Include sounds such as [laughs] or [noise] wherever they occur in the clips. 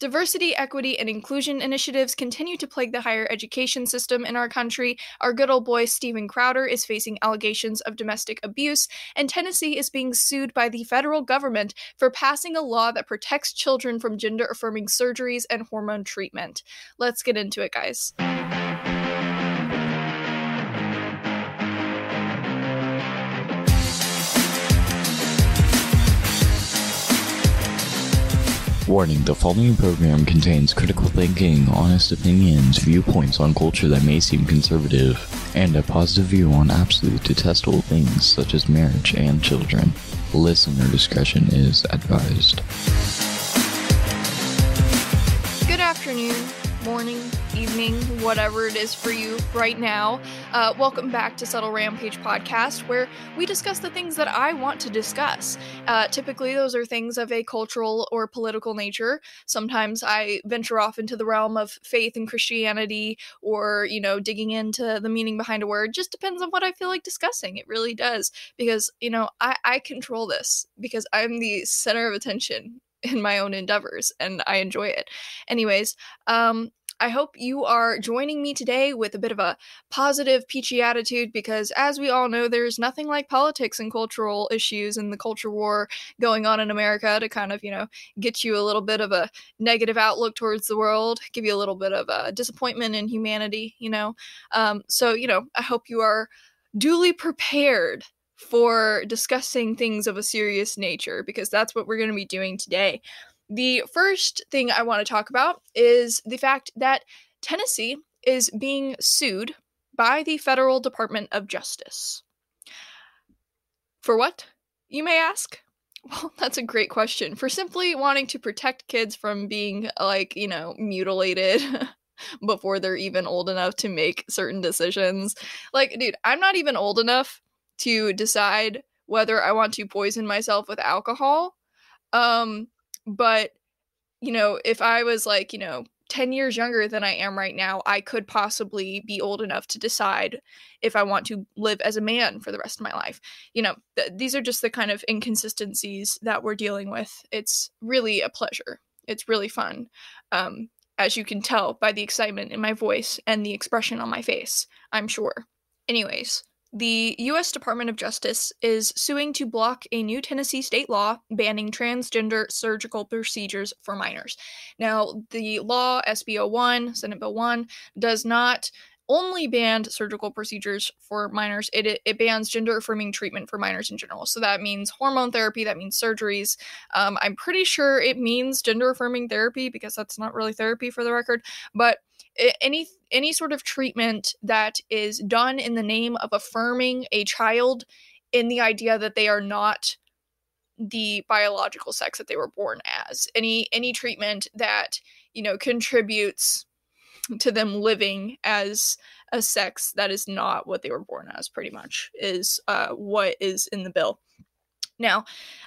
Diversity, equity, and inclusion initiatives continue to plague the higher education system in our country. Our good old boy Steven Crowder is facing allegations of domestic abuse, and Tennessee is being sued by the federal government for passing a law that protects children from gender affirming surgeries and hormone treatment. Let's get into it, guys. Warning the following program contains critical thinking, honest opinions, viewpoints on culture that may seem conservative, and a positive view on absolute detestable things such as marriage and children. Listener discretion is advised. Good afternoon, morning, evening, whatever it is for you right now. Uh, welcome back to Subtle Rampage Podcast, where we discuss the things that I want to discuss. Uh, typically, those are things of a cultural or political nature. Sometimes I venture off into the realm of faith and Christianity, or, you know, digging into the meaning behind a word. Just depends on what I feel like discussing. It really does. Because, you know, I, I control this because I'm the center of attention in my own endeavors and I enjoy it. Anyways, um I hope you are joining me today with a bit of a positive, peachy attitude because, as we all know, there's nothing like politics and cultural issues and the culture war going on in America to kind of, you know, get you a little bit of a negative outlook towards the world, give you a little bit of a disappointment in humanity, you know. Um, so, you know, I hope you are duly prepared for discussing things of a serious nature because that's what we're going to be doing today. The first thing I want to talk about is the fact that Tennessee is being sued by the Federal Department of Justice. For what, you may ask? [laughs] Well, that's a great question. For simply wanting to protect kids from being, like, you know, mutilated [laughs] before they're even old enough to make certain decisions. Like, dude, I'm not even old enough to decide whether I want to poison myself with alcohol. Um, but, you know, if I was like, you know, 10 years younger than I am right now, I could possibly be old enough to decide if I want to live as a man for the rest of my life. You know, th- these are just the kind of inconsistencies that we're dealing with. It's really a pleasure. It's really fun. Um, as you can tell by the excitement in my voice and the expression on my face, I'm sure. Anyways, the U.S. Department of Justice is suing to block a new Tennessee state law banning transgender surgical procedures for minors. Now, the law, SB 01, Senate Bill 1, does not only ban surgical procedures for minors, it, it, it bans gender affirming treatment for minors in general. So that means hormone therapy, that means surgeries. Um, I'm pretty sure it means gender affirming therapy because that's not really therapy for the record, but any any sort of treatment that is done in the name of affirming a child in the idea that they are not the biological sex that they were born as any any treatment that you know contributes to them living as a sex that is not what they were born as pretty much is uh, what is in the bill now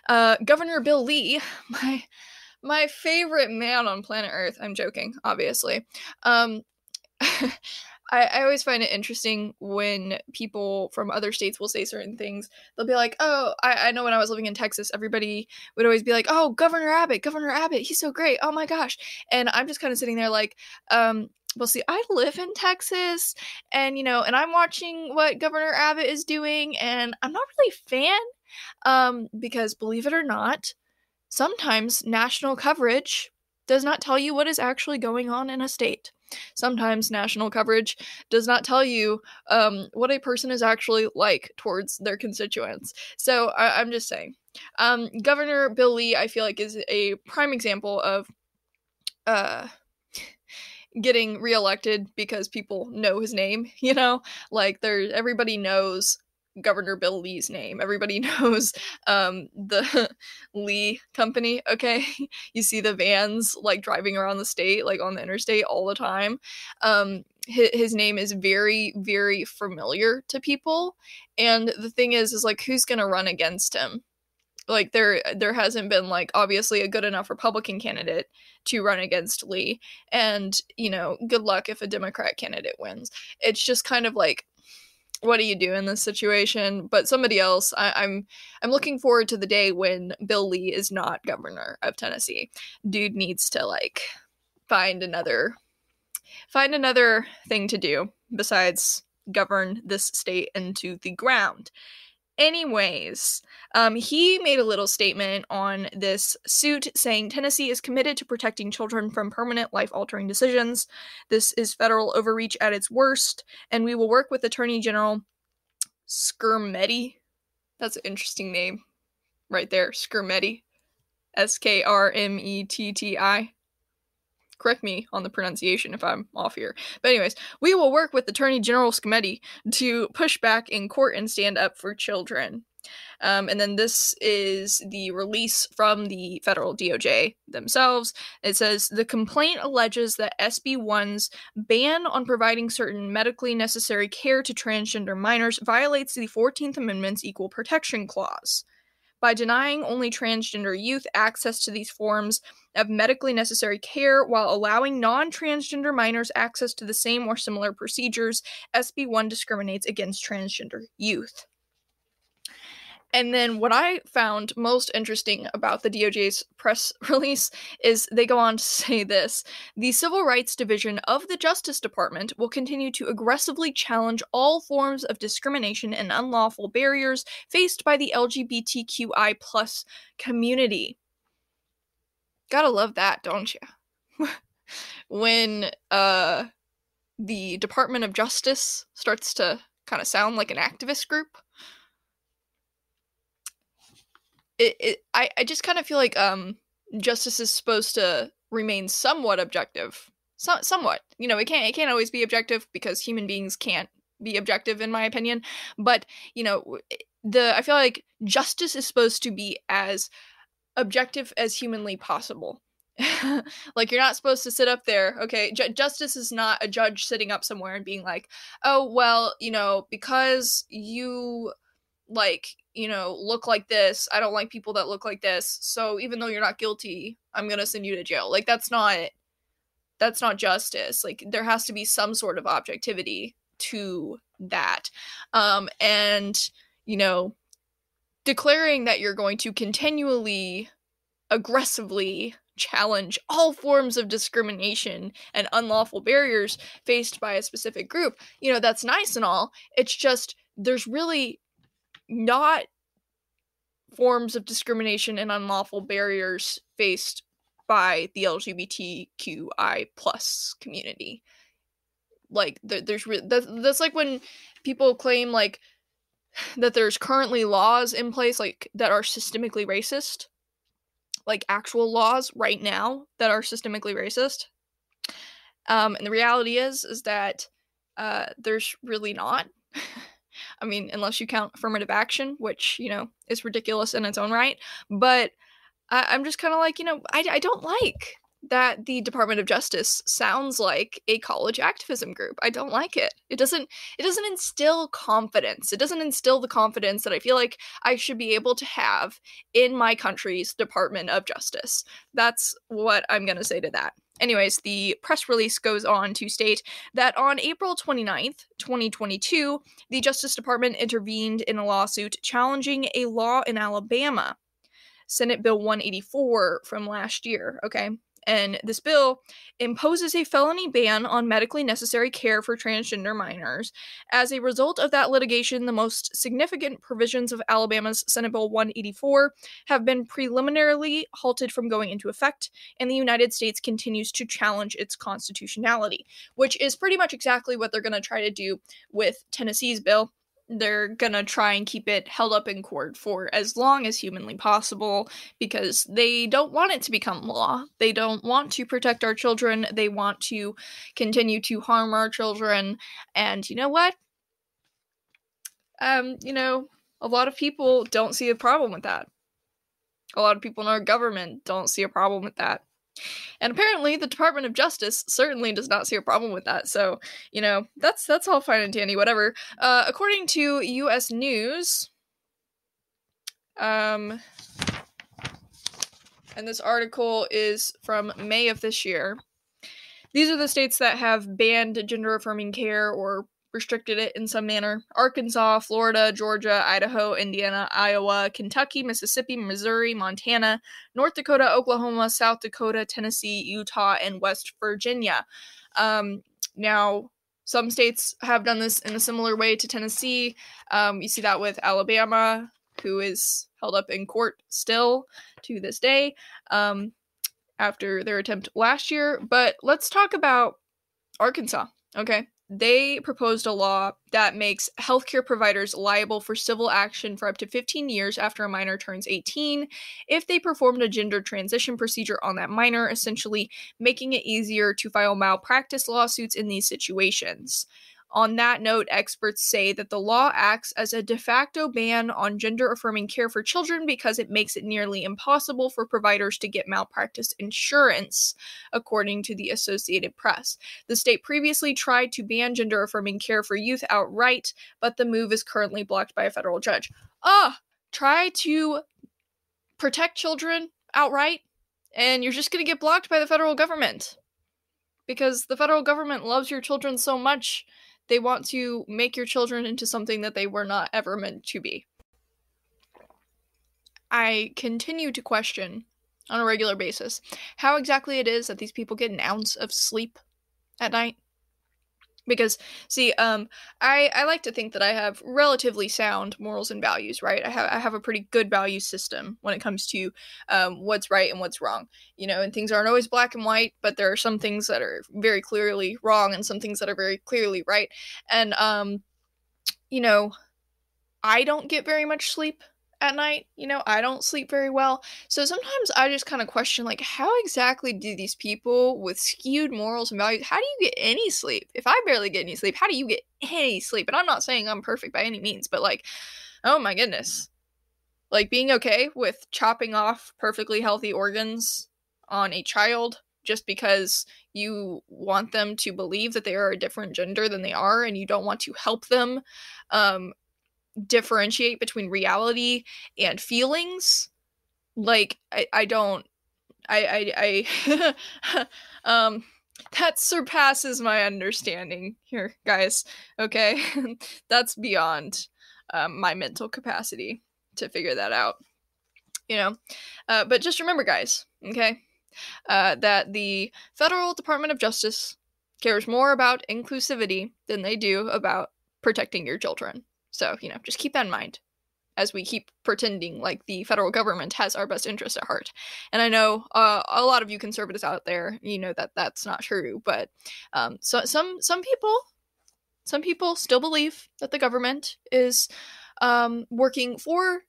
uh, governor bill lee [laughs] my my favorite man on planet Earth. I'm joking, obviously. Um, [laughs] I, I always find it interesting when people from other states will say certain things. They'll be like, "Oh, I, I know when I was living in Texas, everybody would always be like, "Oh, Governor Abbott, Governor Abbott, he's so great. Oh my gosh!" And I'm just kind of sitting there like, um, well, see, I live in Texas, and you know, and I'm watching what Governor Abbott is doing, and I'm not really a fan, um, because believe it or not, Sometimes national coverage does not tell you what is actually going on in a state. Sometimes national coverage does not tell you um, what a person is actually like towards their constituents. So I- am just saying. Um, Governor Bill Lee, I feel like, is a prime example of uh, getting reelected because people know his name. [laughs] You know, like there, everybody knows Governor Bill Lee's name. Everybody [laughs] knows um, the [laughs] Lee Company. Okay, you see the vans like driving around the state, like on the interstate, all the time. Um, his, his name is very, very familiar to people, and the thing is, is like who's gonna run against him? Like there, there hasn't been like obviously a good enough Republican candidate to run against Lee, and you know, good luck if a Democrat candidate wins. It's just kind of like what do you do in this situation? But somebody else, I, I'm I'm looking forward to the day when Bill Lee is not governor of Tennessee. Dude needs to like find another find another thing to do besides govern this state into the ground. Anyways, um, he made a little statement on this suit saying Tennessee is committed to protecting children from permanent life altering decisions. This is federal overreach at its worst, and we will work with Attorney General Skrmetti. That's an interesting name right there, Skrmetti. S K R M E T T I correct me on the pronunciation if I'm off here. But anyways, we will work with Attorney General Skrmetti to push back in court and stand up for children. Um, and then this is the release from the federal DOJ themselves. It says the complaint alleges that SB 1's ban on providing certain medically necessary care to transgender minors violates the 14th Amendment's Equal Protection Clause. By denying only transgender youth access to these forms of medically necessary care while allowing non transgender minors access to the same or similar procedures, SB1 discriminates against transgender youth. And then what I found most interesting about the DOJ's press [laughs] release is they go on to say this The Civil Rights Division of the Justice Department will continue to aggressively challenge all forms of discrimination and unlawful barriers faced by the LGBTQI plus community. Gotta love that, don't you? [laughs] when uh, the Department of Justice starts to kind of sound like an activist group it, it I, I just kind of feel like um justice is supposed to remain somewhat objective. So, somewhat. You know, it can't it can't always be objective because human beings can't be objective in my opinion, but you know, the I feel like justice is supposed to be as objective as humanly possible. [laughs] like you're not supposed to sit up there okay justice is not a judge sitting up somewhere and being like oh well you know because you like you know, look like this. I don't like people that look like this. So even though you're not guilty, I'm going to send you to jail. Like that's not that's not justice. Like there has to be some sort of objectivity to that. Um and you know, declaring that you're going to continually aggressively challenge all forms of discrimination and unlawful barriers faced by a specific group. You know, that's nice and all. It's just there's really not forms of discrimination and unlawful barriers faced by the LGBTQI plus community. Like there, there's re- that's, that's like when people claim like [sighs] that there's currently laws in place like that are systemically racist, like actual laws right now that are systemically racist. Um, and the reality is is that uh, there's really not. [laughs] I mean, unless you count affirmative action, which, you know, is ridiculous in its own right. But I- am just kind of like, you know, I-, I don't like that the Department of Justice sounds like a college activism group. I don't like it. It doesn't it doesn't instill confidence. It doesn't instill the confidence that I feel like I should be able to have in my country's Department of Justice. That's what I'm going to say to that. Anyways, the press release goes on to state that on April 29th, 2022, the Justice Department intervened in a lawsuit challenging a law in Alabama, Senate Bill 184 from last year, okay? And this bill imposes a felony ban on medically necessary care for transgender minors. As a result of that litigation, the most significant provisions of Alabama's Senate Bill 184 have been preliminarily halted from going into effect, and the United States continues to challenge its constitutionality, which is pretty much exactly what they're going to try to do with Tennessee's bill they're gonna try and keep it held up in court for as long as humanly possible because they don't want it to become law. They don't want to protect our children. They want to continue to harm our children. And you know what? Um, you know, a lot of people don't see a problem with that. A lot of people in our government don't see a problem with that. And apparently, the Department of Justice certainly does not see a problem with that. So, you know, that's that's all fine and dandy, whatever. Uh, according to U.S. News, um, and this article is from May of this year. These are the states that have banned gender affirming care or restricted it in some manner. Arkansas, Florida, Georgia, Idaho, Indiana, Iowa, Kentucky, Mississippi, Missouri, Montana, North Dakota, Oklahoma, South Dakota, Tennessee, Utah, and West Virginia. Um, now, some states have done this in a similar way to Tennessee. Um, you see that with Alabama, who is held up in court still to this day um, after their attempt last year. But let's talk about Arkansas, okay? They proposed a law that makes healthcare providers liable for civil action for up to 15 years after a minor turns 18 if they performed a gender transition procedure on that minor, essentially making it easier to file malpractice lawsuits in these situations. On that note, experts say that the law acts as a de facto ban on gender affirming care for children because it makes it nearly impossible for providers to get malpractice insurance, according to the Associated Press. The state previously tried to ban gender affirming care for youth outright, but the move is currently blocked by a federal judge. Ah, try to protect children outright, and you're just going to get blocked by the federal government. Because the federal government loves your children so much they want to make your children into something that they were not ever meant to be. I continue to question on a regular basis how exactly it is that these people get an ounce of sleep at night because see um i i like to think that i have relatively sound morals and values right? I have i have a pretty good value system when it comes to um what's right and what's wrong you know and things aren't always black and white but there are some things that are very clearly wrong and some things that are very clearly right. And um you know i don't get very much sleep at night. You know, I don't sleep very well. So sometimes I just kind of question like how exactly do these people with skewed morals and values how do you get any sleep? If I barely get any sleep, how do you get any sleep? And I'm not saying I'm perfect by any means, but like oh my goodness. Like being okay with chopping off perfectly healthy organs on a child just because you want them to believe that they are a different gender than they are and you don't want to help them um, differentiate between reality and feelings like i, I don't i i, I [laughs] um that surpasses my understanding here guys okay? [laughs] That's beyond um, my mental capacity to figure that out you know? Uh, but just remember guys okay uh, that the federal department of justice cares more about inclusivity than they do about protecting your children so, you know, just keep that in mind as we keep pretending like the federal government has our best interest at heart. And I know uh, a lot of you conservatives out there, you know that that's not true, but um, so some some people, some people still believe that the government is um, working for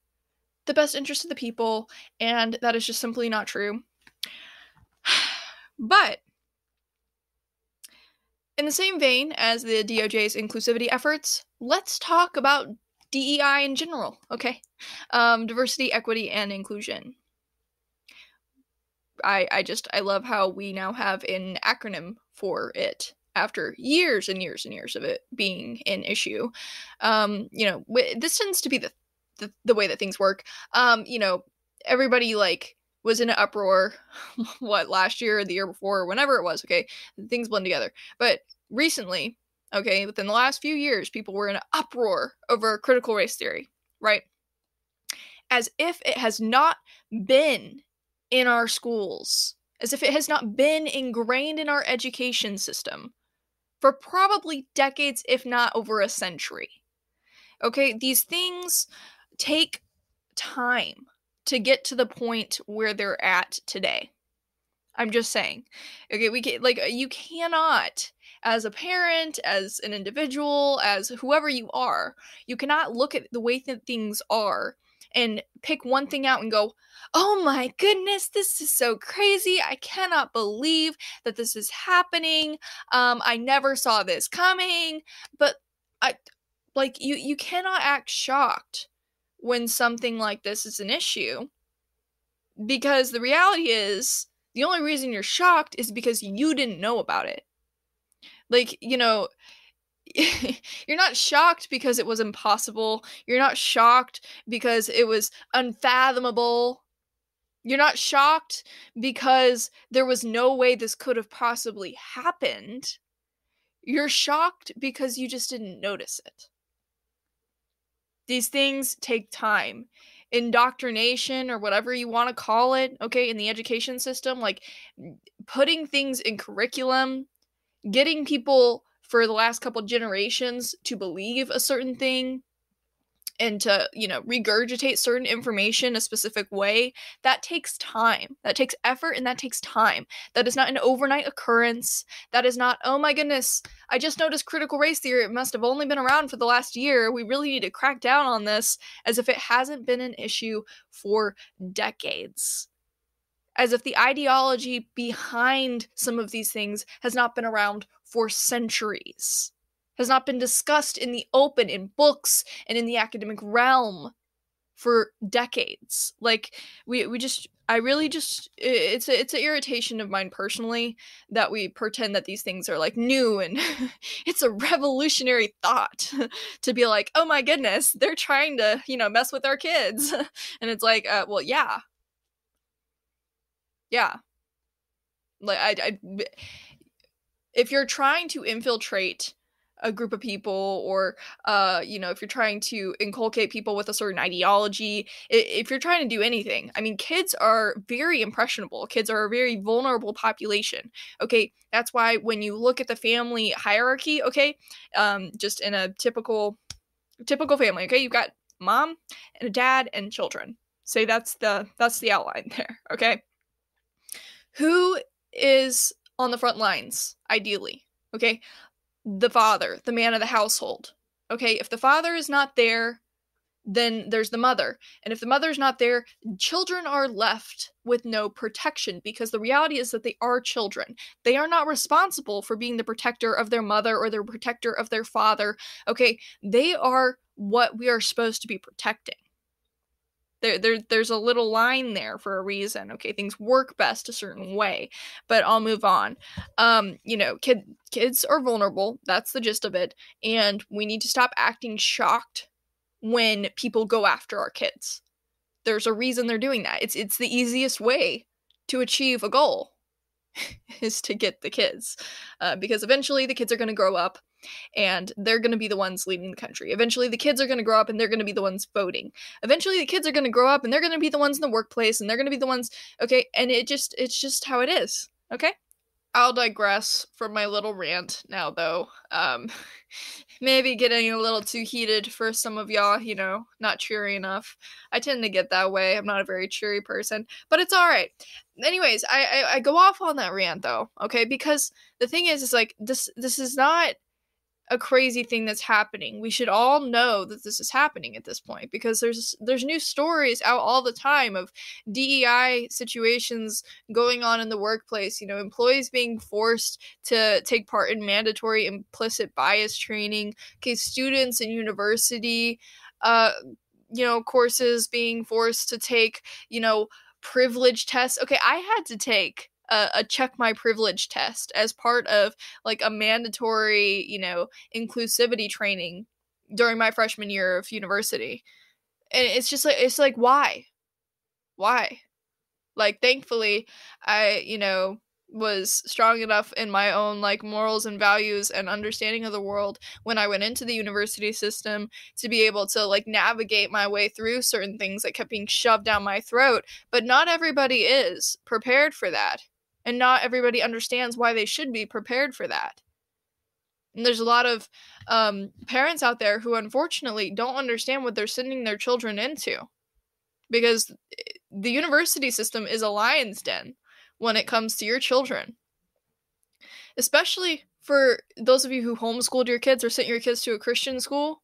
the best interest of the people, and that is just simply not true. [sighs] but in the same vein as the DOJ's inclusivity efforts, let's talk about DEI in general, okay? Um, diversity, equity, and inclusion. I, I just, I love how we now have an acronym for it after years and years and years of it being an issue. Um, you know, w- this tends to be the, the, the way that things work. Um, you know, everybody like was in an uproar [laughs] what last year or the year before or whenever it was okay things blend together but recently okay within the last few years people were in an uproar over critical race theory right as if it has not been in our schools as if it has not been ingrained in our education system for probably decades if not over a century okay these things take time to get to the point where they're at today. I'm just saying. Okay, we can like you cannot as a parent, as an individual, as whoever you are, you cannot look at the way that things are and pick one thing out and go, "Oh my goodness, this is so crazy. I cannot believe that this is happening. Um I never saw this coming." But I like you you cannot act shocked when something like this is an issue. Because the reality is, the only reason you're shocked is because you didn't know about it. Like, you know, [laughs] you're not shocked because it was impossible. You're not shocked because it was unfathomable. You're not shocked because there was no way this could have possibly happened. You're shocked because you just didn't notice it. These things take time. Indoctrination or whatever you want to call it, okay, in the education system, like putting things in curriculum, getting people for the last couple generations to believe a certain thing and to you know regurgitate certain information a specific way that takes time that takes effort and that takes time. That is not an overnight occurrence. That is not oh my goodness i just noticed critical race theory it must have only been around for the last year we really need to crack down on this as if it hasn't been an issue for decades. As if the ideology behind some of these things has not been around for centuries has not been discussed in the open in books and in the academic realm for decades. Like we we just i really just it's a, it's an irritation of mine personally that we pretend that these things are like new and [laughs] it's a revolutionary thought [laughs] to be like oh my goodness they're trying to you know mess with our kids. [laughs] And it's like uh, well yeah. Yeah. Like I, I if you're trying to infiltrate a group of people or uh you know if you're trying to inculcate people with a certain ideology if you're trying to do anything i mean kids are very impressionable kids are a very vulnerable population okay? That's why when you look at the family hierarchy okay um just in a typical typical family okay? You've got mom and a dad and children say that's the that's the outline [laughs] there okay? Who is on the front lines ideally okay the father, the man of the household. Okay, if the father is not there, then there's the mother. And if the mother's not there, children are left with no protection because the reality is that they are children. They are not responsible for being the protector of their mother or the protector of their father. Okay, they are what we are supposed to be protecting there, there there's a little line there for a reason okay things work best a certain way but i'll move on. Um you know kid kids are vulnerable that's the gist of it and we need to stop acting shocked when people go after our kids. There's a reason they're doing that. It's it's the easiest way to achieve a goal [laughs] is to get the kids uh, because eventually the kids are going to grow up and they're going to be the ones leading the country. Eventually, the kids are going to grow up and they're going to be the ones voting. Eventually, the kids are going to grow up and they're going to be the ones in the workplace and they're going to be the ones, okay? And it just, it's just how it is, okay? I'll digress from my little rant now, though. Um, [laughs] maybe getting a little too heated for some of y'all, you know, not cheery enough. I tend to get that way. I'm not a very cheery person, but it's all right. Anyways, I, I I go off on that rant though, okay? Because the thing is, is like this this is not a crazy thing that's happening. We should all know that this is happening at this point because there's there's new stories out all the time of DEI situations going on in the workplace, you know, employees being forced to take part in mandatory implicit bias training, okay, students in university uh you know, courses being forced to take, you know, privilege tests. Okay, I had to take a, a, check my privilege test as part of like a mandatory, you know, inclusivity training during my freshman year of university. And it's just like it's like why? Why? Like thankfully I, you know, was strong enough in my own like morals and values and understanding of the world when I went into the university system to be able to like navigate my way through certain things that kept being shoved down my throat. But not everybody is prepared for that and not everybody understands why they should be prepared for that. And there's a lot of um, parents out there who unfortunately don't understand what they're sending their children into because eh, the university system is a lion's den when it comes to your children. Especially for those of you who homeschooled your kids or sent your kids to a Christian school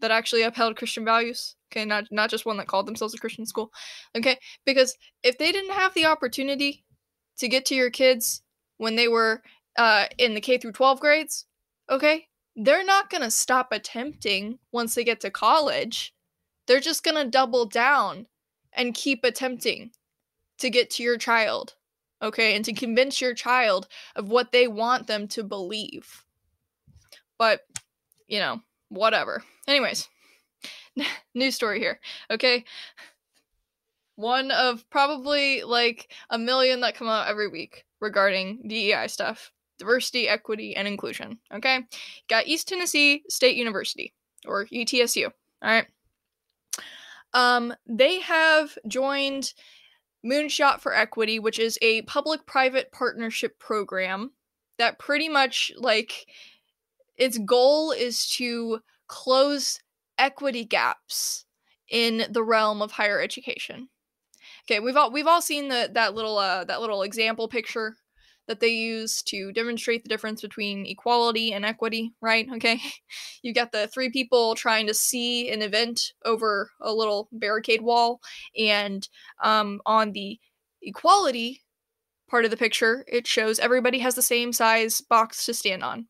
that actually upheld Christian values. Okay, not not just one that called themselves a Christian school. Okay, because if they didn't have the opportunity to get to your kids when they were uh, in the K through 12 grades, okay? They're not going to stop attempting once they get to college. They're just going to double down and keep attempting to get to your child, okay? And to convince your child of what they want them to believe. But, you know, whatever. Anyways, [laughs] new story here, okay? One of probably like a million that come out every week regarding DEI stuff. diversity, equity, and inclusion. Okay, got East Tennessee State University or ETSU. All right. Um, they have joined Moonshot for Equity, which is a public-private partnership program that pretty much like its goal is to close equity gaps in the realm of higher education. Okay, we've all we've all seen the that little uh that little example picture that they use to demonstrate the difference between equality and equity, right? Okay. [laughs] You got the three people trying to see an event over a little barricade wall and um on the equality part of the picture, it shows everybody has the same size box to stand on,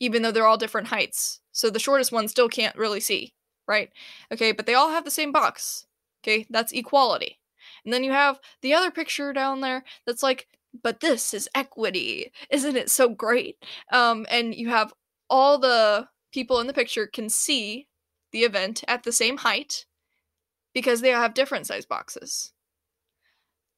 even though they're all different heights. So the shortest one still can't really see, right? Okay, but they all have the same box. Okay, that's equality. And then you have the other picture down there that's like, but this is equity. Isn't it so great? Um, and you have all the people in the picture can see the event at the same height because they have different size boxes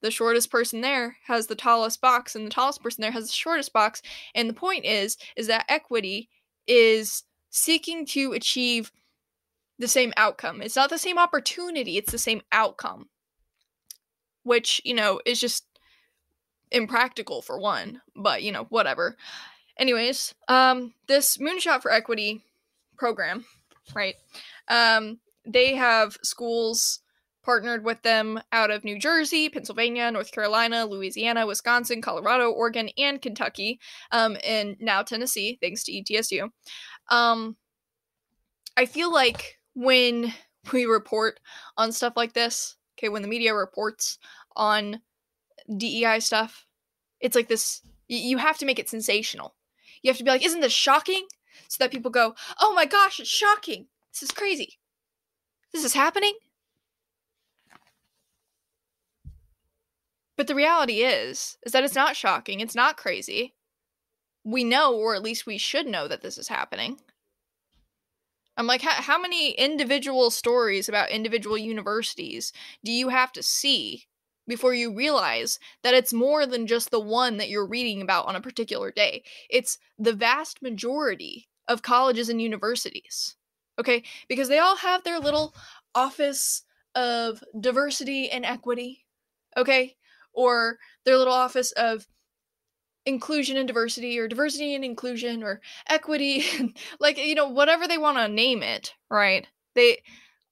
the shortest person there has the tallest box and the tallest person there has the shortest box and the point is is that equity is seeking to achieve the same outcome it's not the same opportunity it's the same outcome which you know is just impractical for one but you know whatever anyways um this moonshot for equity program right um they have schools partnered with them out of New Jersey, Pennsylvania, North Carolina, Louisiana, Wisconsin, Colorado, Oregon, and Kentucky, um, and now Tennessee, thanks to ETSU. Um, I feel like when we report on stuff like this, okay, when the media reports on DEI stuff, it's like this you have to make it sensational. You have to be like, isn't this shocking? So that people go, oh my gosh, it's shocking. This is crazy. This is happening. But the reality is is that it's not shocking, it's not crazy. We know or at least we should know that this is happening. I'm like how, how many individual stories about individual universities do you have to see before you realize that it's more than just the one that you're reading about on a particular day. It's the vast majority of colleges and universities. Okay? Because they all have their little office of diversity and equity. Okay? or their little office of inclusion and diversity or diversity and inclusion or equity [laughs] like you know whatever they want to name it right? They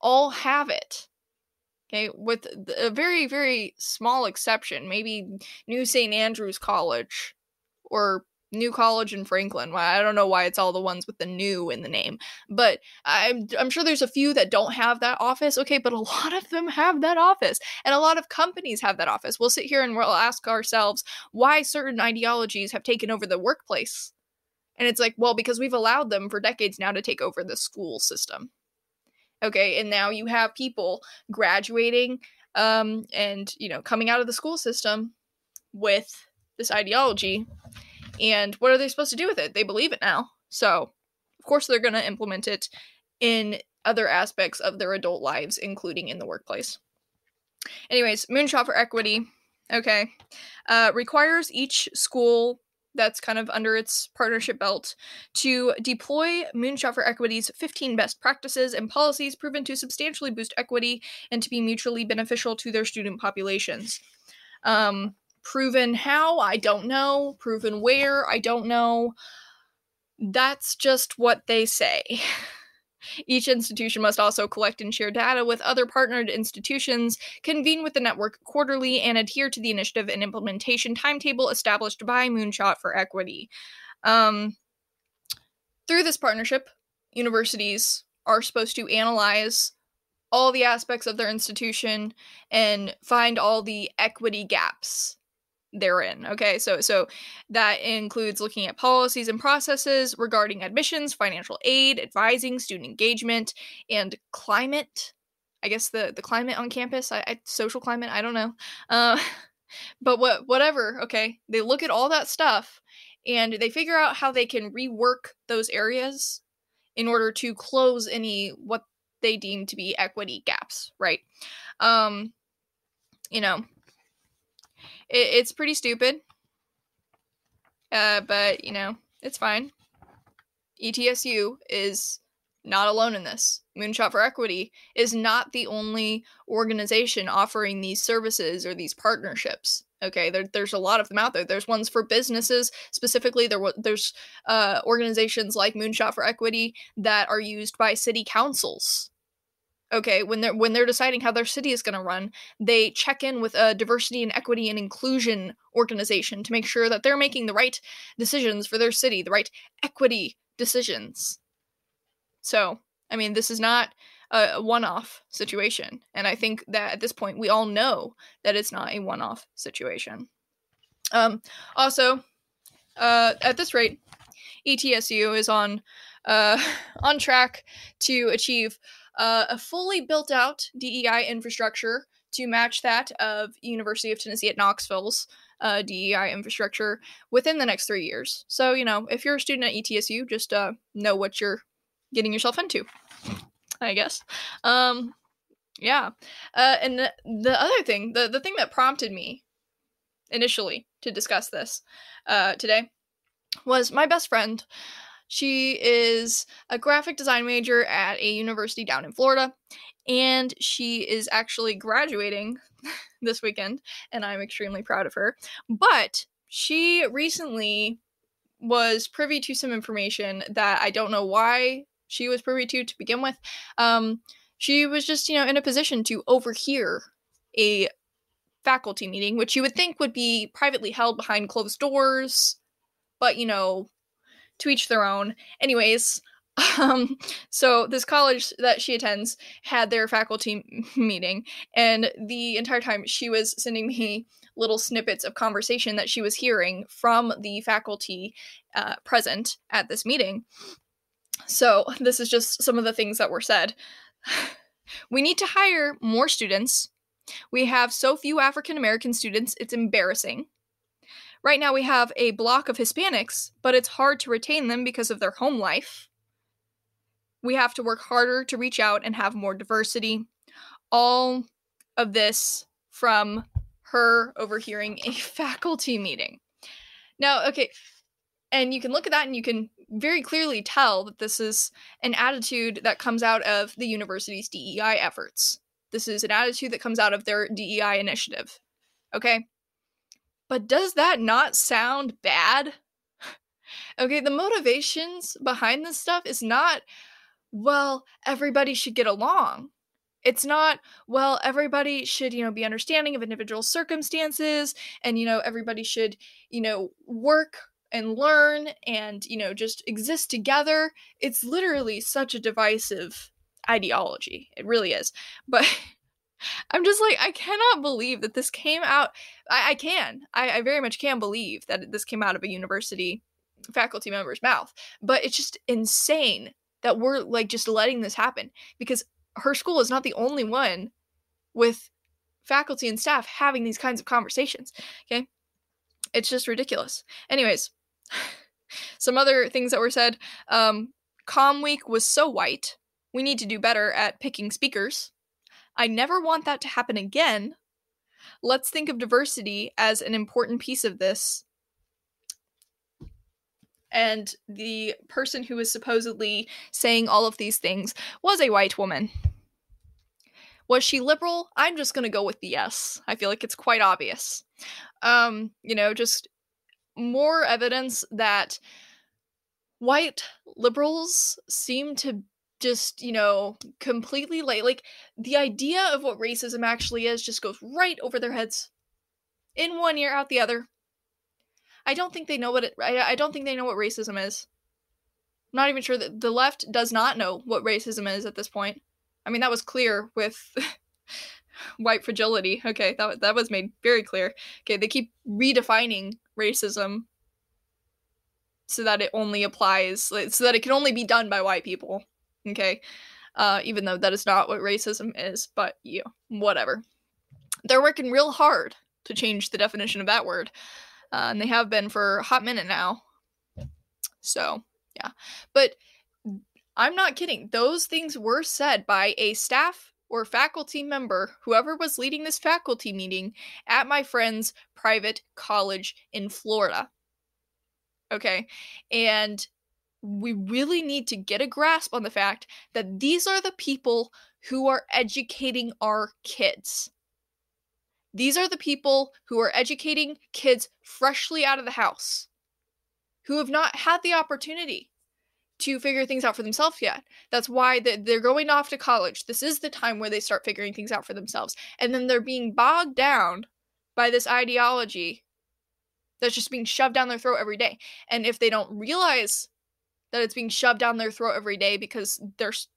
all have it okay? With a very very small exception maybe new st andrews college or New College in Franklin. I don't know why it's all the ones with the new in the name, but I'm, I'm sure there's a few that don't have that office. Okay, but a [laughs] lot of them have that office, and a lot of companies have that office. We'll sit here and we'll ask ourselves why certain ideologies have taken over the workplace. And it's like, well, because we've allowed them for decades now to take over the school system. Okay, and now you have people graduating um, and, you know, coming out of the school system with this ideology and what are they supposed to do with it? They believe it now. So, of course, they're going to implement it in other aspects of their adult lives, including in the workplace. Anyways, Moonshot for Equity, okay, uh, requires each school that's kind of under its partnership belt to deploy Moonshot for Equity's 15 best practices and policies proven to substantially boost equity and to be mutually beneficial to their student populations. Um, Proven how? I don't know. Proven where? I don't know. That's just what they say. [laughs] Each institution must also collect and share data with other partnered institutions, convene with the network quarterly, and adhere to the initiative and implementation timetable established by Moonshot for Equity. Um, through this partnership, universities are supposed to analyze all the aspects of their institution and find all the equity gaps therein. Okay, so so that includes looking at policies and processes regarding admissions, financial aid, advising, student engagement, and climate. I guess the the climate on campus, I, I social climate. I don't know, uh, [laughs] but what whatever. Okay, they look at all that stuff and they figure out how they can rework those areas in order to close any what they deem to be equity gaps. Right. Um, you know it, it's pretty stupid. Uh, but, you know, it's fine. ETSU is not alone in this. Moonshot for Equity is not the only organization offering these services or these partnerships. Okay, there, there's a lot of them out there. There's ones for businesses specifically. There, there's uh, organizations like Moonshot for Equity that are used by city councils. Okay, when they're when they're deciding how their city is going to run, they check in with a diversity and equity and inclusion organization to make sure that they're making the right decisions for their city, the right equity decisions. So, I mean, this is not a one off situation. And I think that at this point, we all know that it's not a one off situation. Um, also, uh, at this rate, ETSU is on uh, [laughs] on track to achieve uh, a fully built out DEI infrastructure to match that of University of Tennessee at Knoxville's uh, DEI infrastructure within the next three years. So, you know, if you're a student at ETSU, just uh, know what you're getting yourself into, I guess. Um, yeah. Uh, and the, the other thing, the, the thing that prompted me initially to discuss this uh, today was my best friend. She is a graphic design major at a university down in Florida, and she is actually graduating [laughs] this weekend, and I'm extremely proud of her. But she recently was privy to some information that I don't know why she was privy to to begin with. Um, she was just, you know, in a position to overhear a faculty meeting, which you would think would be privately held behind closed doors, but, you know, to each their own. Anyways, [laughs] um, so this college that she attends had their faculty meeting, and the entire time she was sending me little snippets of conversation that she was hearing from the faculty uh, present at this meeting. So, this is just some of the things that were said. [sighs] we need to hire more students. We have so few African American students, it's embarrassing. Right now, we have a block of Hispanics, but it's hard to retain them because of their home life. We have to work harder to reach out and have more diversity. All of this from her overhearing a [laughs] faculty meeting. Now, okay, and you can look at that and you can very clearly tell that this is an attitude that comes out of the university's DEI efforts. This is an attitude that comes out of their DEI initiative. Okay? But does that not sound bad? okay, the motivations behind this stuff is not, well, everybody should get along. It's not, well, everybody should, you know, be understanding of individual circumstances and, you know, everybody should, you know, work and learn and, you know, just exist together. It's literally such a divisive ideology. It really is. But [laughs] I'm just like, I cannot believe that this came out. I, I can. I, I very much can believe that this came out of a university faculty member's mouth. But it's just insane that we're like just letting this happen because her school is not the only one with faculty and staff having these kinds of conversations. Okay. It's just ridiculous. Anyways, [sighs] Some other things that were said um, Com Week was so white. We need to do better at picking speakers. I never want that to happen again. Let's think of diversity as an important piece of this. And the person who was supposedly saying all of these things was a white woman. Was she liberal? I'm just going to go with the yes. I feel like it's quite obvious. Um, you know, just more evidence that white liberals seem to just you know completely like like the idea of what racism actually is just goes right over their heads. In one ear out the other. I don't think they know what it i, I don't think they know what racism is. I'm not even sure that the left does not know what racism is at this point. I mean that was clear with [laughs] white fragility. Okay that, that was made very clear. Okay they keep redefining racism so that it only applies so that it can only be done by white people okay? Uh, even though that is not what racism is but you whatever. They're working real hard to change the definition of that word uh, and they have been for a hot minute now. So yeah. But i'm not kidding. Those things were said by a staff or faculty member, whoever was leading this faculty meeting at my friend's private college in Florida. Okay. And we really need to get a grasp on the fact that these are the people who are educating our kids. These are the people who are educating kids freshly out of the house, who have not had the opportunity to figure things out for themselves yet. That's why they're going off to college. This is the time where they start figuring things out for themselves. And then they're being bogged down by this ideology that's just being shoved down their throat every day. And if they don't realize that it's being shoved down their throat every day because there's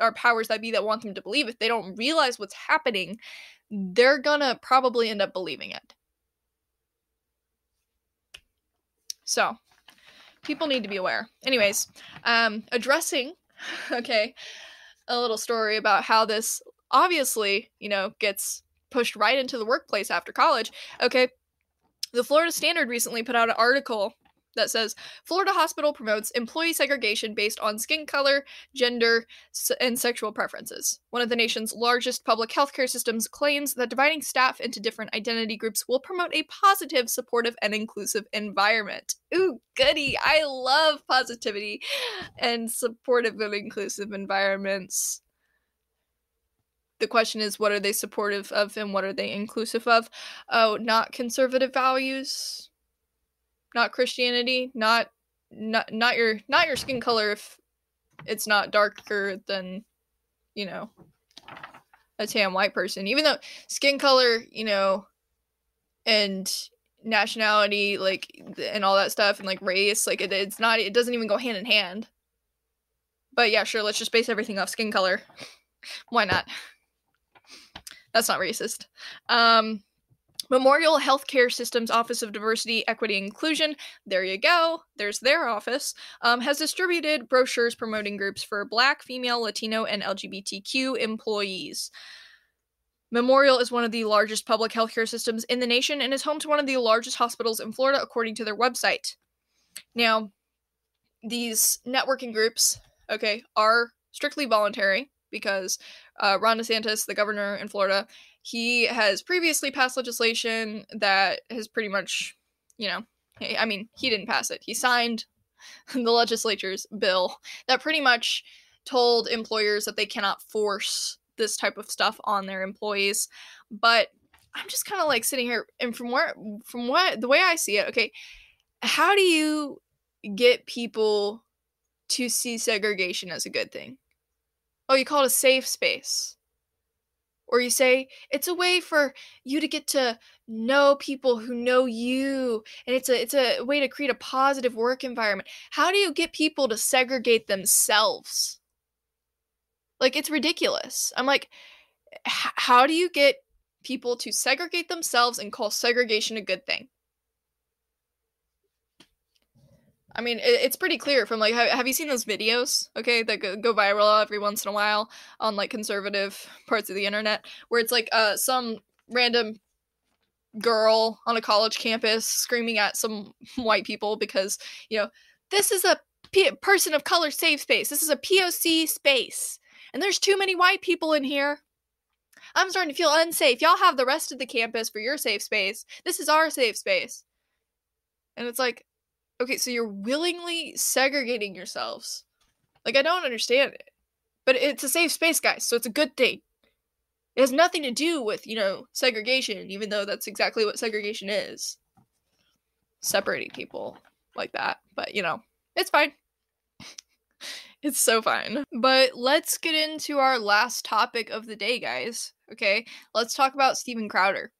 are powers that be that want them to believe it, they don't realize what's happening, they're gonna probably end up believing it. So, people need to be aware. Anyways, um, addressing, [laughs] okay, a little story about how this obviously, you know, gets pushed right into the workplace after college. Okay, the Florida Standard recently put out an article that says Florida hospital promotes employee segregation based on skin color, gender, and sexual preferences. One of the nation's largest public healthcare systems claims that dividing staff into different identity groups will promote a positive, supportive, and inclusive environment. Ooh, goody! I love positivity and supportive and inclusive environments the question is what are they supportive of and what are they inclusive of oh not conservative values not christianity not not not your not your skin color if it's not darker than you know a tan white person. Even though skin color you know and nationality like and all that stuff and like race like it, it's not it doesn't even go hand in hand. But yeah sure let's just base everything off skin color. [laughs] Why not? That's not racist. Um, Memorial Healthcare Systems Office of Diversity, Equity, and Inclusion, there you go, there's their office, um, has distributed brochures promoting groups for Black, female, Latino, and LGBTQ employees. Memorial is one of the largest public healthcare systems in the nation and is home to one of the largest hospitals in Florida, according to their website. Now, these networking groups, okay, are strictly voluntary because uh, Ron DeSantis, the governor in Florida, he has previously passed legislation that has pretty much, you know, I mean, he didn't pass it. He signed [laughs] the legislature's bill that pretty much told employers that they cannot force this type of stuff on their employees. But I'm just kind of like sitting here, and from where, from what the way I see it, okay, how do you get people to see segregation as a good thing? Oh, you call it a safe space. Or you say it's a way for you to get to know people who know you and it's a it's a way to create a positive work environment. How do you get people to segregate themselves? Like it's ridiculous. I'm like how do you get people to segregate themselves and call segregation a good thing? I mean, it, it's pretty clear from like, have, you seen those videos? Okay, that go, go viral every once in a while on like conservative parts of the internet, where it's like uh some random girl on a college campus screaming at some [laughs] white people because you know this is a P- person of color safe space. This is a POC space, and there's too many white people in here. I'm starting to feel unsafe. Y'all have the rest of the campus for your safe space. This is our safe space. And it's like, Okay, so you're willingly segregating yourselves. Like I don't understand it. But it's a safe space, guys, so it's a good thing. It has nothing to do with, you know, segregation, even though that's exactly what segregation is. Separating people like that. But, you know, it's fine. [laughs] it's so fine. But let's get into our last topic of the day, guys. Okay? Let's talk about Steven Crowder.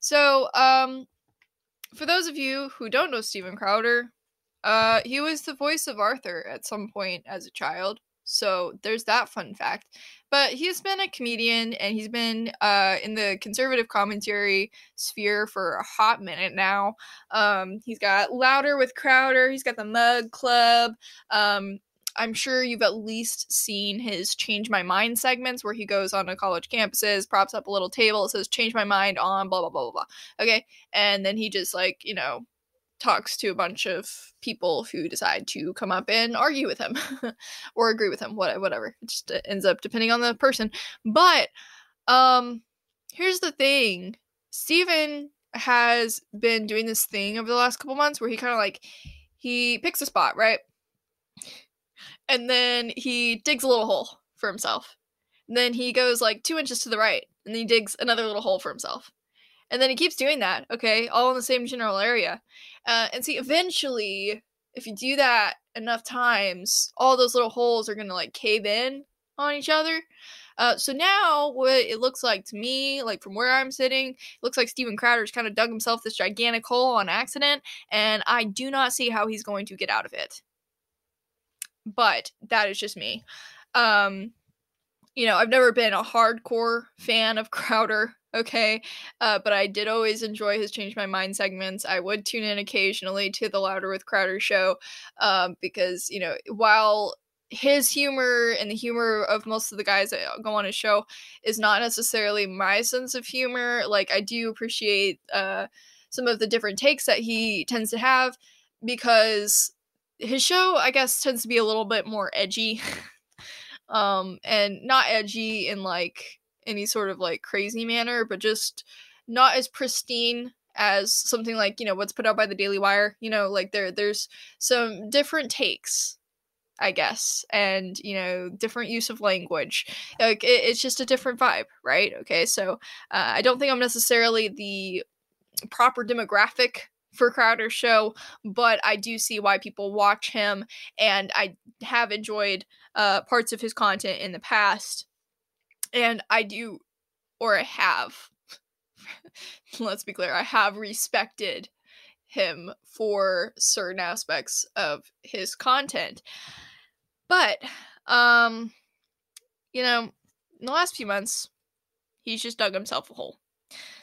So, um for those of you who don't know Steven Crowder, uh, he was the voice of Arthur at some point as a child. So there's that fun fact. But he's been a comedian and he's been uh, in the conservative commentary sphere for a hot minute now. Um, he's got Louder with Crowder, he's got the Mug Club. Um, I'm sure you've at least seen his Change My Mind segments where he goes on a college campuses, props up a little table, says Change My Mind on, blah, blah, blah, blah, blah. Okay. And then he just like, you know, talks to a bunch of people who decide to come up and argue with him [laughs] or agree with him whatever it just ends up depending on the person but um here's the thing Steven has been doing this thing over the last couple months where he kind of like he picks a spot, right? And then he digs a little hole for himself. And then he goes like two inches to the right, and then he digs another little hole for himself. And then he keeps doing that, okay, all in the same general area. Uh, and see, eventually, if you do that enough times, all those little holes are gonna like cave in on each other. Uh, so now, what it looks like to me, like from where I'm sitting, it looks like Steven Crowder's kind of dug himself this gigantic hole on accident, and I do not see how he's going to get out of it. But that is just me. Um, you know, I've never been a hardcore fan of Crowder, okay? Uh, but I did always enjoy his Change My Mind segments. I would tune in occasionally to the Louder with Crowder show um, because, you know, while his humor and the humor of most of the guys that go on his show is not necessarily my sense of humor. Like I do appreciate uh, some of the different takes that he tends to have because his show, I guess, tends to be a little bit more edgy. [laughs] um, and not edgy in like any sort of like crazy manner, but just not as pristine as something like, you know, what's put out by the Daily Wire. You know, like there there's some different takes I guess, and you know, different use of language. Like it, it's just a different vibe, right? Okay, so uh, I don't think I'm necessarily the proper demographic for Crowder's show, but I do see why people watch him, and I have enjoyed uh, parts of his content in the past, and I do, or I have. [laughs] let's be clear, I have respected him for certain aspects of his content. But, um, you know, in the last few months, he's just dug himself a hole.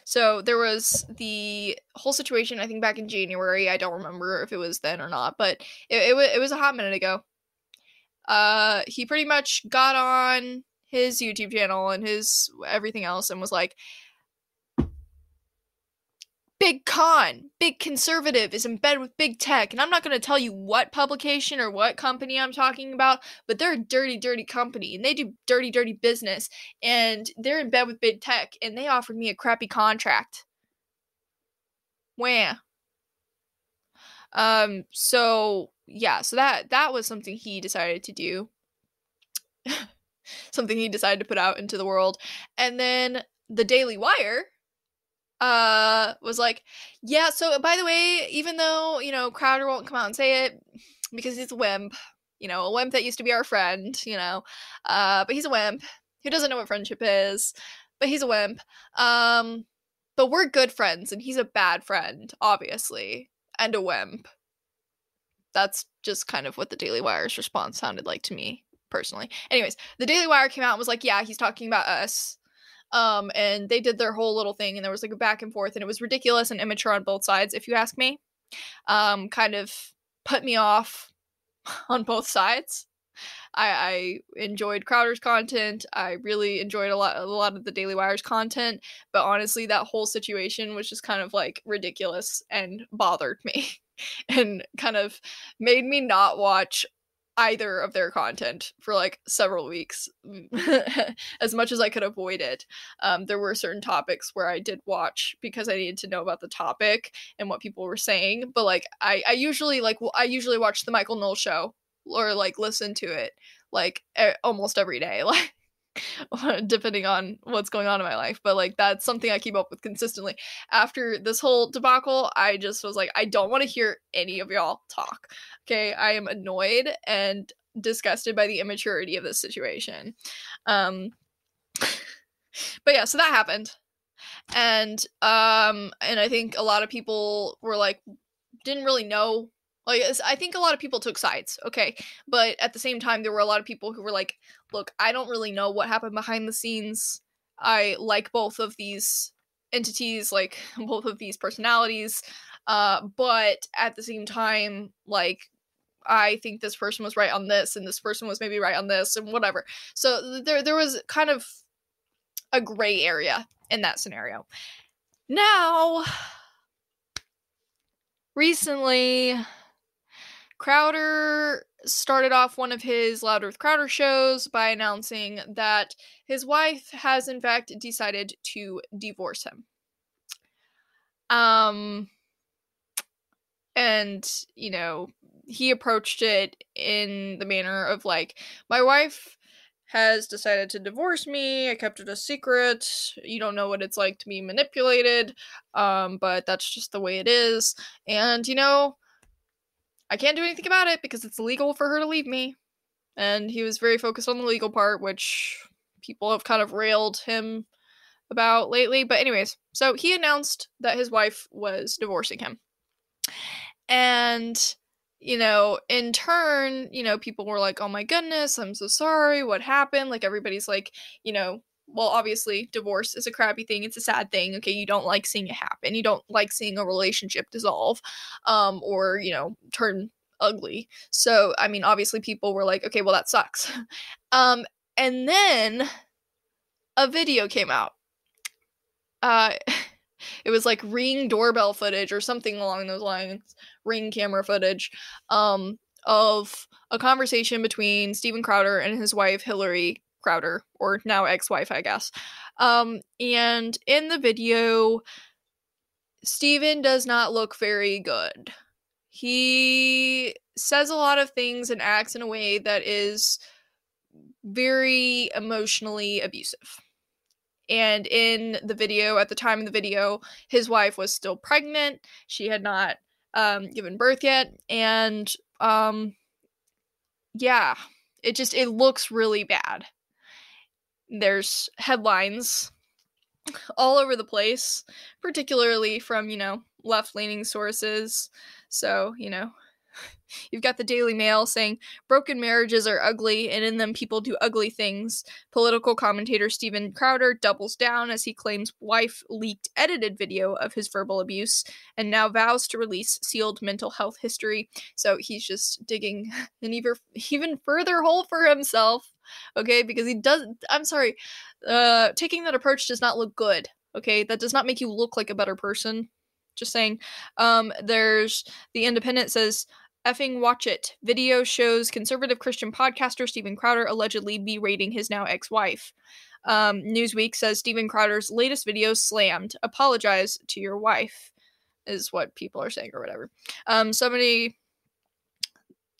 So there was the whole situation, I think back in January. I don't remember if it was then or not, but it, it, it was a hot minute ago. Uh, he pretty much got on his YouTube channel and his everything else and was like, big con, big conservative is in bed with big tech. And I'm not going to tell you what publication or what company I'm talking about, but they're a dirty, dirty company and they do dirty, dirty business. And they're in bed with big tech and they offered me a crappy contract. Wham. Um, so yeah, so that that was something he decided to do. [laughs] [laughs] something he decided to put out into the world. And then the Daily Wire uh was like, yeah, so by the way, even though, you know, Crowder won't come out and say it because he's a wimp, you know, a wimp that used to be our friend, you know. Uh but he's a wimp who doesn't know what friendship is, but he's a wimp. Um but we're good friends and he's a bad friend, obviously, and a wimp. That's just kind of what the Daily Wire's response sounded like to me personally. Anyways, the Daily Wire came out and was like, yeah, he's talking about us. Um, and they did their whole little thing, and there was like a back and forth, and it was ridiculous and immature on both sides, if you ask me. Um, kind of put me off [laughs] on both sides. I, I enjoyed Crowder's content. I really enjoyed a lot a lot of the Daily Wire's content, but honestly, that whole situation was just kind of like ridiculous and bothered me, [laughs] and kind of made me not watch either of their content for like several weeks [laughs] as much as i could avoid it. Um, there were certain topics where i did watch because i needed to know about the topic and what people were saying but like i, I usually like i usually watch the michael knowles show or like listen to it like almost every day [laughs] like [laughs] depending on what's going on in my life but like that's something i keep up with consistently. After this whole debacle i just was like i don't want to hear any of y'all talk okay? I am annoyed and disgusted by the immaturity of this situation. Um [laughs] but yeah so that happened. And um and i think a lot of people were like didn't really know like I think a lot of people took sides, okay, but at the same time there were a lot of people who were like, "Look, I don't really know what happened behind the scenes. I like both of these entities, like [laughs] both of these personalities, uh, but at the same time, like I think this person was right on this, and this person was maybe right on this, and whatever. So there there was kind of a gray area in that scenario. Now, [sighs] recently Crowder started off one of his Loud with Crowder shows by announcing that his wife has in fact decided to divorce him. Um and you know, he approached it in the manner of like, my wife has decided to divorce me. I kept it a secret. You don't know what it's like to be manipulated, um, but that's just the way it is. And, you know, I can't do anything about it because it's legal for her to leave me. And he was very focused on the legal part, which people have kind of railed him about lately. But, anyways, so he announced that his wife was divorcing him. And you know, in turn, you know, people were like, oh my goodness, I'm so sorry. What happened? Like, everybody's like, you know, well, obviously, divorce is a crappy thing. It's a sad thing. Okay, you don't like seeing it happen. You don't like seeing a relationship dissolve, um, or you know, turn ugly. So, I mean, obviously, people were like, okay, well, that sucks. [laughs] um, and then a video came out. Uh, [laughs] it was like ring doorbell footage or something along those lines ring camera footage um, of a conversation between Steven Crowder and his wife Hillary Crowder, or now ex-wife, I guess. Um, and in the video, Steven does not look very good. He says a lot of things and acts in a way that is very emotionally abusive. And in the video, at the time of the video, his wife was still pregnant. She had not um, given birth yet, and um, yeah, it just it looks really bad. There's headlines all over the place, particularly from you know left leaning sources. So you know [laughs] You've got the Daily Mail saying broken marriages are ugly and in them people do ugly things. Political commentator Steven Crowder doubles down as he claims wife leaked edited video of his verbal abuse and now vows to release sealed mental health history. So he's just digging [laughs] an even even further hole for himself. Okay, because he does I'm sorry. Uh taking that approach does not look good. Okay, that does not make you look like a better person just saying um there's the independent says effing watch it. Video shows conservative Christian podcaster Steven Crowder allegedly berating his now ex wife. Um, Newsweek says Steven Crowder's latest video slammed. Apologize to your wife, is what people are saying, or whatever. Um, somebody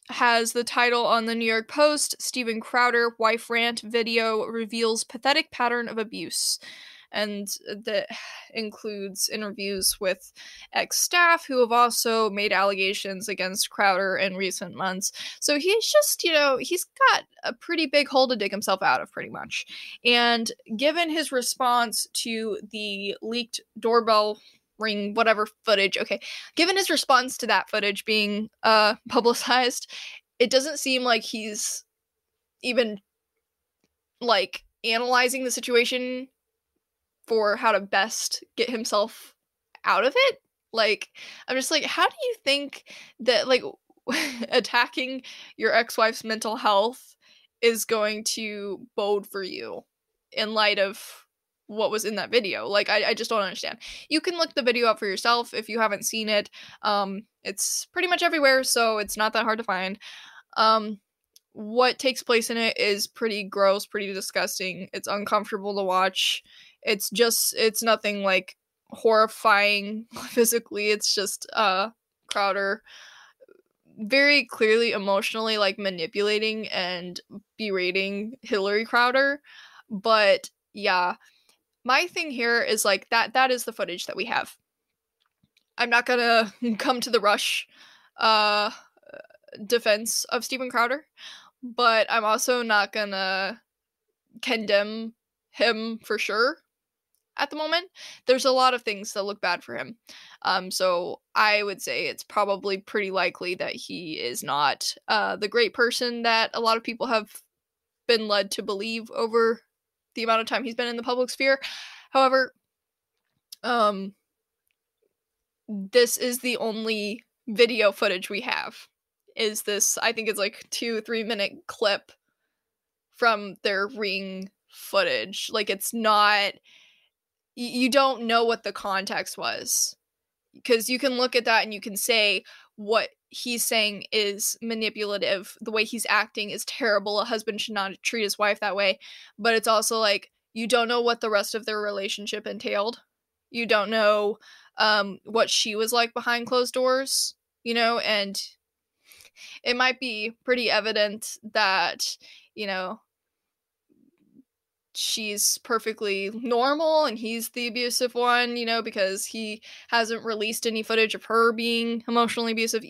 has the title on the New York Post Steven Crowder wife rant video reveals pathetic pattern of abuse and that includes interviews with ex staff who have also made allegations against Crowder in recent months. So he's just, you know, he's got a pretty big hole to dig himself out of, pretty much. And given his response to the leaked doorbell ring whatever footage okay given his response to that footage being uh [laughs] publicized it doesn't seem like he's even like analyzing the situation for how to best get himself out of it. Like, I'm just like, how do you think that, like, [laughs] attacking your ex wife's mental health is going to bode for you in light of what was in that video? Like, I, I just don't understand. You can look the video up for yourself if you haven't seen it. Um, it's pretty much everywhere, so it's not that hard to find. Um, what takes place in it is pretty gross, pretty disgusting. It's uncomfortable to watch. It's just it's nothing like horrifying [laughs] physically. It's just uh Crowder very clearly emotionally like manipulating and berating Hillary Crowder. But yeah, my thing here is like that that is the footage that we have. I'm not gonna [laughs] come to the rush uh defense of Steven Crowder, but I'm also not gonna condemn him for sure at the moment. There's a lot of things that look bad for him. Um, so I would say it's probably pretty likely that he is not uh, the great person that a lot of people have been led to believe over the amount of time he's been in the public sphere. However, um, this is the only video footage we have. Is this? I think it's like two three minute clip from their ring footage. Like it's not you don't know what the context was because you can look at that and you can say what he's saying is manipulative the way he's acting is terrible a husband should not treat his wife that way but it's also like you don't know what the rest of their relationship entailed. You don't know um, what she was like behind closed doors you know and it might be pretty evident that, you know, she's perfectly normal and he's the abusive one, you know, because he hasn't released any footage of her being emotionally abusive.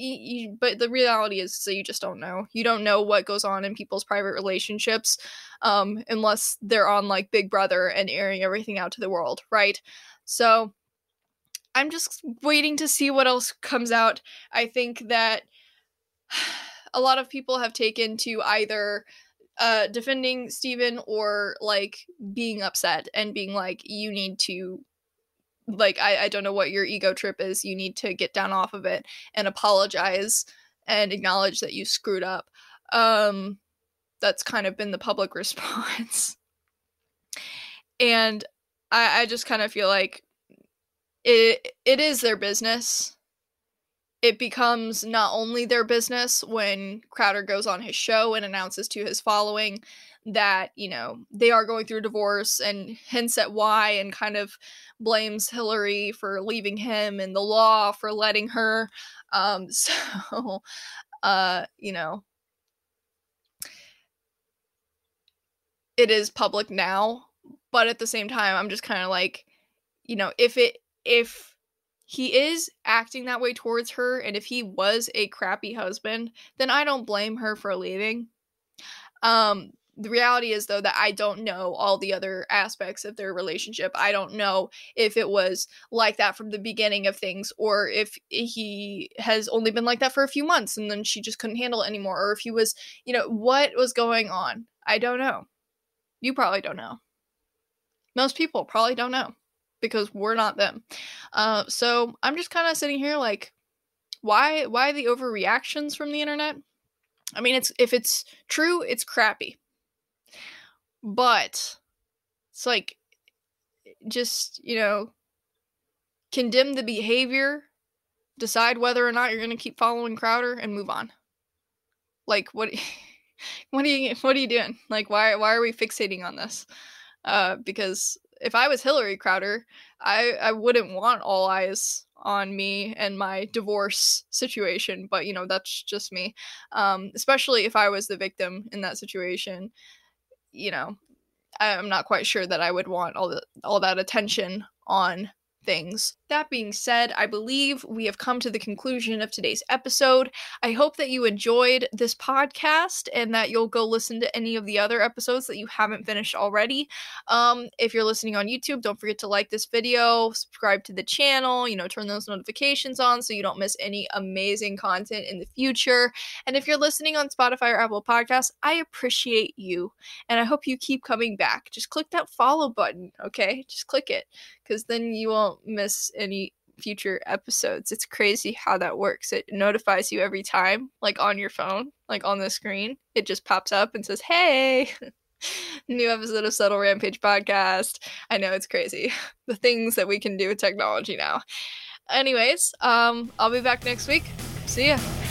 But the reality is, so you just don't know. You don't know what goes on in people's private relationships um, unless they're on like Big Brother and airing everything out to the world, right? So I'm just waiting to see what else comes out. I think that [sighs] a lot of people have taken to either uh defending Steven or like being upset and being like you need to like I, I don't know what your ego trip is. You need to get down off of it and apologize and acknowledge that you screwed up. Um that's kind of been the public [laughs] response. And i i just kind of feel like it it is their business it becomes not only their business when Crowder goes on his show and announces to his following that, you know, they are going through a divorce and hints at why and kind of blames Hillary for leaving him and the law for letting her. Um, [laughs] so, uh, you know, it is public now, but at the same time, I'm just kind of like, you know, if it, if, he is acting that way towards her and if he was a crappy husband then i don't blame her for leaving. Um the reality is though that i don't know all the other aspects of their relationship. I don't know if it was like that from the beginning of things or if he has only been like that for a few months and then she just couldn't handle it anymore or if he was you know what was going on? I don't know. You probably don't know. Most people probably don't know because we're not them. Uh, so I'm just kind of sitting here like, why why the overreactions from the internet? I mean, it's if it's true, it's crappy. But it's like just, you know, condemn the behavior, decide whether or not you're going to keep following Crowder and move on. Like what [laughs] what are you what are you doing? Like why why are we fixating on this? Uh because if I was Hillary Crowder, I I wouldn't want all eyes on me and my divorce situation, but you know, that's just me. Um, especially if I was the victim in that situation, you know, I'm not quite sure that I would want all the all that attention on things. That being said, I believe we have come to the conclusion of today's episode. I hope that you enjoyed this podcast and that you'll go listen to any of the other episodes that you haven't finished already. Um, if you're listening on YouTube, don't forget to like this video, subscribe to the channel, you know, turn those notifications on so you don't miss any amazing content in the future. And if you're listening on Spotify or Apple Podcasts, I appreciate you and I hope you keep coming back. Just click that follow button, okay? Just click it because then you won't miss any future episodes. It's crazy how that works. It notifies you every time, like on your phone, like on the screen. It just pops up and says, "Hey, [laughs] new episode of Subtle Rampage podcast." I know it's crazy. [laughs] The things that we can do with technology now. Anyways, um I'll be back next week. See ya.